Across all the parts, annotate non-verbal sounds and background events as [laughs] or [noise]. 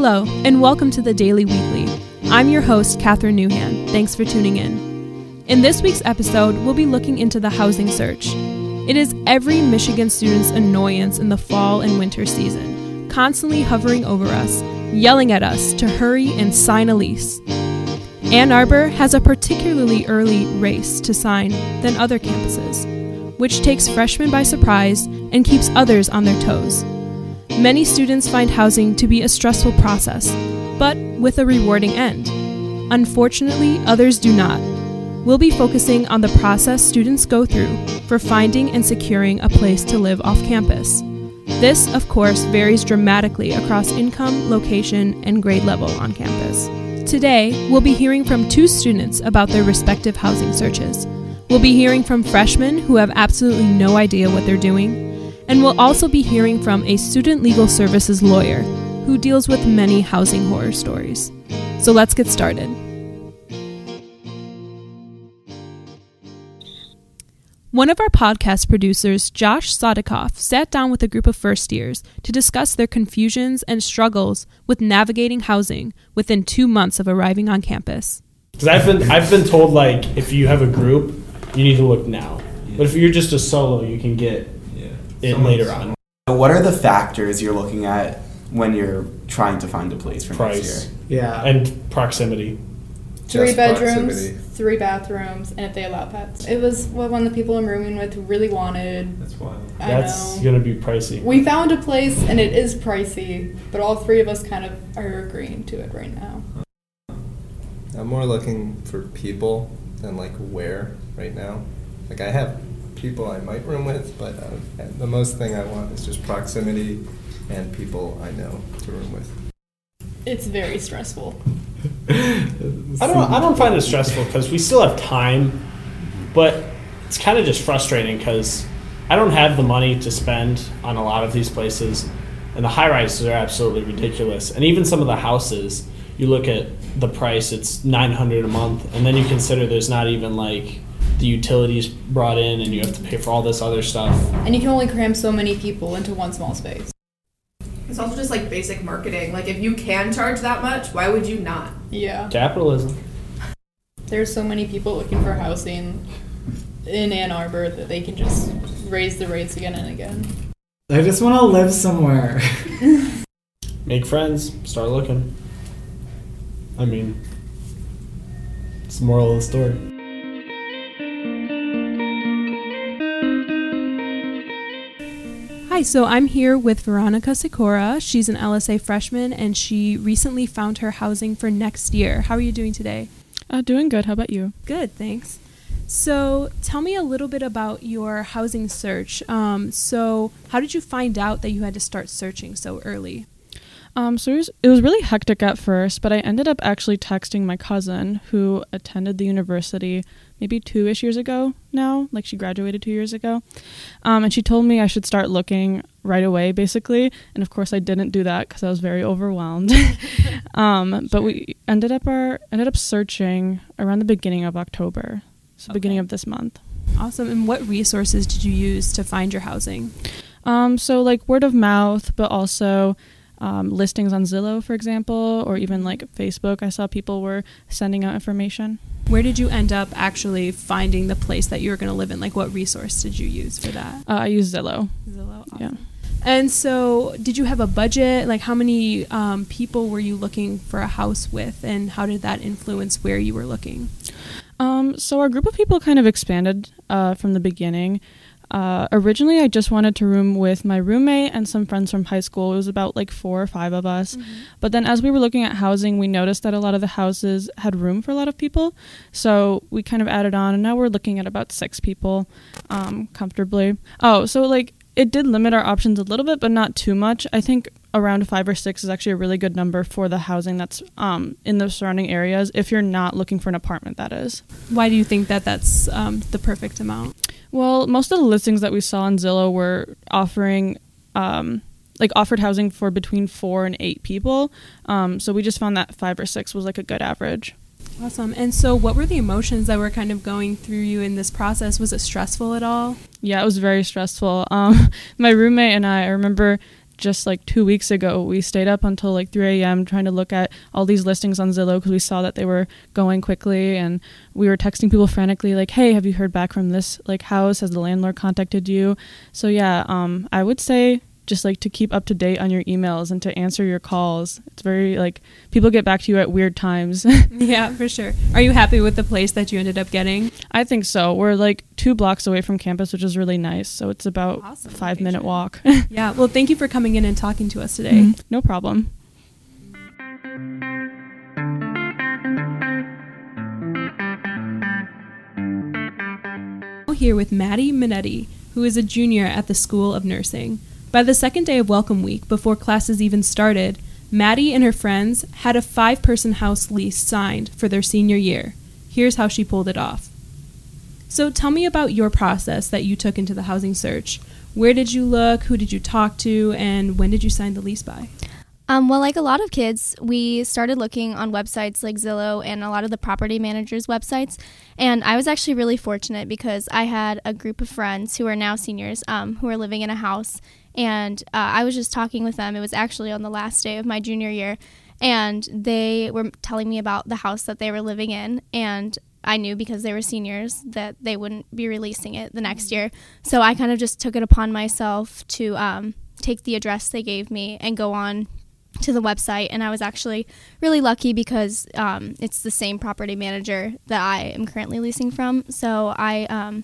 Hello, and welcome to the Daily Weekly. I'm your host, Catherine Newhan. Thanks for tuning in. In this week's episode, we'll be looking into the housing search. It is every Michigan student's annoyance in the fall and winter season, constantly hovering over us, yelling at us to hurry and sign a lease. Ann Arbor has a particularly early race to sign than other campuses, which takes freshmen by surprise and keeps others on their toes. Many students find housing to be a stressful process, but with a rewarding end. Unfortunately, others do not. We'll be focusing on the process students go through for finding and securing a place to live off campus. This, of course, varies dramatically across income, location, and grade level on campus. Today, we'll be hearing from two students about their respective housing searches. We'll be hearing from freshmen who have absolutely no idea what they're doing and we'll also be hearing from a student legal services lawyer who deals with many housing horror stories. So let's get started. One of our podcast producers, Josh Sadikoff, sat down with a group of first years to discuss their confusions and struggles with navigating housing within two months of arriving on campus. Because I've been I've been told like if you have a group, you need to look now. But if you're just a solo, you can get it later on. What are the factors you're looking at when you're trying to find a place for Price. next year? Yeah. And proximity. three Just bedrooms, proximity. three bathrooms, and if they allow pets. It was what one of the people I'm rooming with really wanted. That's wild. I That's know. gonna be pricey. We found a place and it is pricey, but all three of us kind of are agreeing to it right now. I'm more looking for people than like where right now. Like I have people I might room with, but uh, the most thing I want is just proximity and people I know to room with. It's very stressful. I don't I don't find it stressful because we still have time, but it's kind of just frustrating because I don't have the money to spend on a lot of these places, and the high rises are absolutely ridiculous. And even some of the houses, you look at the price; it's nine hundred a month, and then you consider there's not even like the utilities brought in, and you have to pay for all this other stuff. And you can only cram so many people into one small space. It's also just like basic marketing. Like if you can charge that much, why would you not? Yeah. Capitalism. There's so many people looking for housing in Ann Arbor that they can just raise the rates again and again. I just want to live somewhere. [laughs] Make friends. Start looking. I mean, it's the moral of the story. Hi, so I'm here with Veronica Sikora. She's an LSA freshman and she recently found her housing for next year. How are you doing today? Uh, doing good. How about you? Good, thanks. So, tell me a little bit about your housing search. Um, so, how did you find out that you had to start searching so early? Um, so it was, it was really hectic at first, but I ended up actually texting my cousin who attended the university maybe two ish years ago now. Like she graduated two years ago. Um, and she told me I should start looking right away, basically. And of course, I didn't do that because I was very overwhelmed. [laughs] um, but we ended up our ended up searching around the beginning of October, so beginning of this month. Awesome. And what resources did you use to find your housing? Um, so like word of mouth, but also um, listings on Zillow, for example, or even like Facebook. I saw people were sending out information. Where did you end up actually finding the place that you were going to live in? Like, what resource did you use for that? Uh, I used Zillow. Zillow. Yeah. And so, did you have a budget? Like, how many um, people were you looking for a house with, and how did that influence where you were looking? Um, so our group of people kind of expanded uh, from the beginning. Uh, originally, I just wanted to room with my roommate and some friends from high school. It was about like four or five of us. But then, as we were looking at housing, we noticed that a lot of the houses had room for a lot of people. So we kind of added on, and now we're looking at about six people um, comfortably. Oh, so like it did limit our options a little bit, but not too much. I think around five or six is actually a really good number for the housing that's um, in the surrounding areas. If you're not looking for an apartment, that is. Why do you think that that's um, the perfect amount? Well, most of the listings that we saw on Zillow were offering, um, like offered housing for between four and eight people. Um, so we just found that five or six was like a good average. Awesome. And so, what were the emotions that were kind of going through you in this process? Was it stressful at all? Yeah, it was very stressful. Um, [laughs] my roommate and I, I remember just like two weeks ago, we stayed up until like 3 a.m. trying to look at all these listings on Zillow because we saw that they were going quickly, and we were texting people frantically like, "Hey, have you heard back from this like house? Has the landlord contacted you?" So yeah, um, I would say just like to keep up to date on your emails and to answer your calls. It's very like people get back to you at weird times. [laughs] yeah, for sure. Are you happy with the place that you ended up getting? I think so. We're like two blocks away from campus, which is really nice. So it's about Awesome five minute walk. [laughs] Yeah. Well, thank you for coming in and talking to us today. Mhm. No problem. here with Maddie Minetti, who is a junior at the School of Nursing. By the second day of Welcome Week, before classes even started, Maddie and her friends had a five person house lease signed for their senior year. Here's how she pulled it off. So tell me about your process that you took into the housing search. Where did you look? Who did you talk to? And when did you sign the lease by? Um, well, like a lot of kids, we started looking on websites like Zillow and a lot of the property managers' websites. And I was actually really fortunate because I had a group of friends who are now seniors um, who are living in a house. And uh, I was just talking with them. It was actually on the last day of my junior year. And they were telling me about the house that they were living in. And I knew because they were seniors that they wouldn't be releasing it the next year. So I kind of just took it upon myself to um, take the address they gave me and go on to the website and i was actually really lucky because um, it's the same property manager that i am currently leasing from so i um,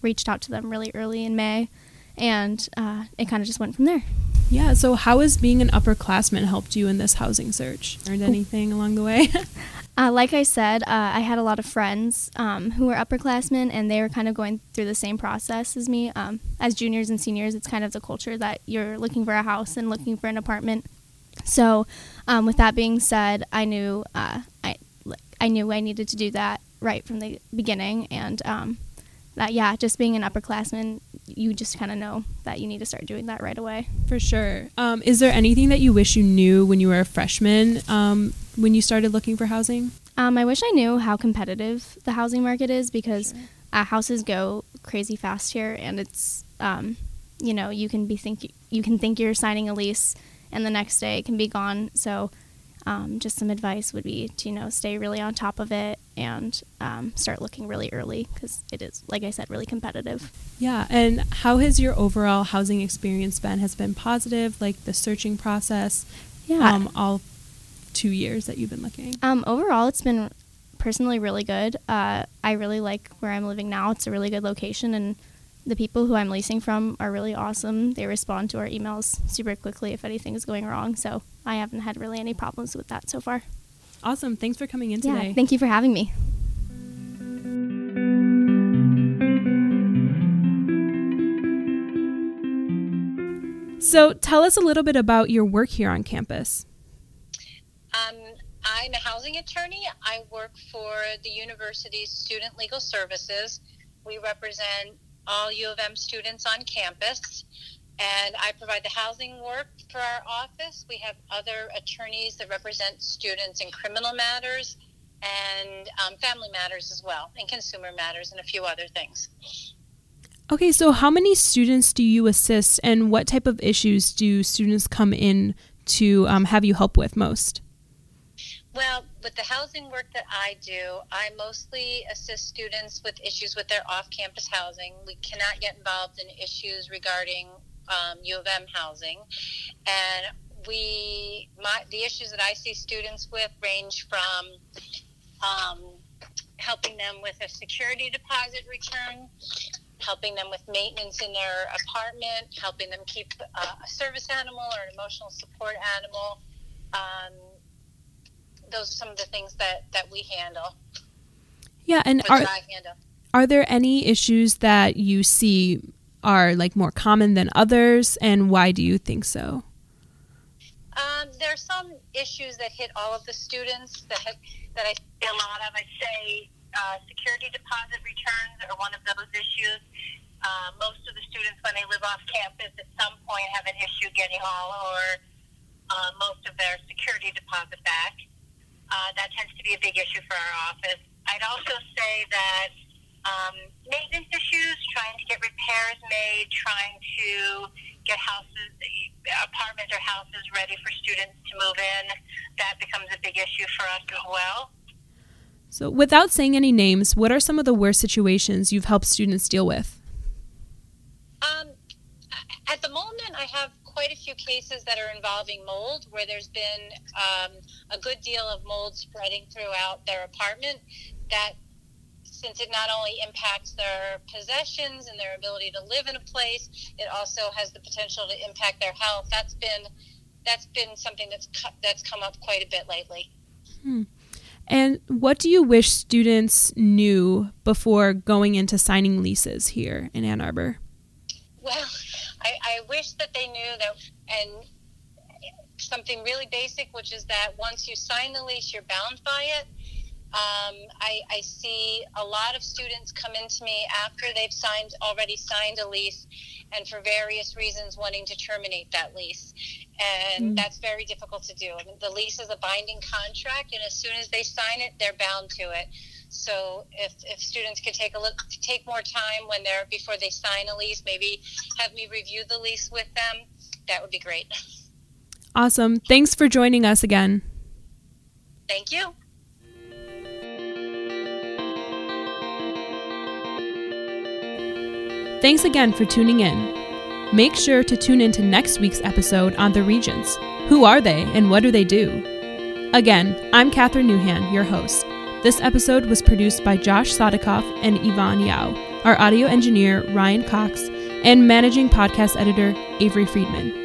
reached out to them really early in may and uh, it kind of just went from there Yeah, so how has being an upperclassman helped you in this housing search? Learned anything along the way? [laughs] uh, like i said uh, i had a lot of friends um, who were upperclassmen and they were kind of going through the same process as me um, as juniors and seniors it's kind of the culture that you're looking for a house and looking for an apartment so, um, with that being said, I knew uh, I I knew I needed to do that right from the beginning, and um, that yeah, just being an upperclassman, you just kind of know that you need to start doing that right away. For sure. Um, is there anything that you wish you knew when you were a freshman um, when you started looking for housing? Um, I wish I knew how competitive the housing market is because uh, houses go crazy fast here, and it's um, you know you can be think you can think you're signing a lease and the next day it can be gone. So, um, just some advice would be to you know stay really on top of it and um, start looking really early because it is, like I said, really competitive. Yeah, and how has your overall housing experience been? Has been positive, like the searching process? Yeah. Um, all two years that you've been looking. Um, overall, it's been personally really good. Uh, I really like where I'm living now. It's a really good location and. The people who I'm leasing from are really awesome. They respond to our emails super quickly if anything is going wrong. So I haven't had really any problems with that so far. Awesome. Thanks for coming in Yeah, today. thank you for having me. so, tell us a little bit about your work here on campus. Um, I'm a housing attorney. I work for the university's Student Legal Services. We represent all U of M students on campus, and I provide the housing work for our office. We have other attorneys that represent students in criminal matters and um, family matters as well, and consumer matters, and a few other things. Okay, so how many students do you assist, and what type of issues do students come in to um, have you help with most? Well, with the housing work that I do, I mostly assist students with issues with their off campus housing. We cannot get involved in issues regarding um, U of M housing. And we, my, the issues that I see students with range from um, helping them with a security deposit return, helping them with maintenance in their apartment, helping them keep uh, a service animal or an emotional support animal. Um, those are some of the things that, that we handle. Yeah, and are I handle. are there any issues that you see are like more common than others, and why do you think so? Um, there are some issues that hit all of the students that have, that I see a lot of. I say uh, security deposit returns are one of those issues. Uh, most of the students, when they live off campus, at some point have an issue getting all or uh, most of their security deposit back. Uh, that tends to be a big issue for our office. I'd also say that um, maintenance issues, trying to get repairs made, trying to get houses, apartments or houses ready for students to move in. That becomes a big issue for us as well. So, without saying any names, what are some of the worst situations you've helped students deal with? Um, at the moment, I have quite a few cases that are involving mold where there's been um, a good deal of mold spreading throughout their apartment. That since it not only impacts their possessions and their ability to live in a place, it also has the potential to impact their health. That's been that's been something that's that's come up quite a bit lately. Hmm. And what do you wish students knew before going into signing leases here in Ann Arbor? Well, [laughs] I, I wish that they knew that, and something really basic, which is that once you sign the lease, you're bound by it. Um, I, I, see a lot of students come into me after they've signed already signed a lease, and for various reasons wanting to terminate that lease, and mm. that's very difficult to do. I mean, the lease is a binding contract, and as soon as they sign it, they're bound to it. So if, if students could take a look, take more time when they're before they sign a lease, maybe have me review the lease with them, that would be great. Awesome. Thanks for joining us again. Thank you. Thanks again for tuning in. Make sure to tune into next week's episode on the Regents. Who are they and what do they do? Again, I'm Catherine Newhan, your host. This episode was produced by Josh Sadikoff and Yvonne Yao, our audio engineer Ryan Cox, and managing podcast editor Avery Friedman.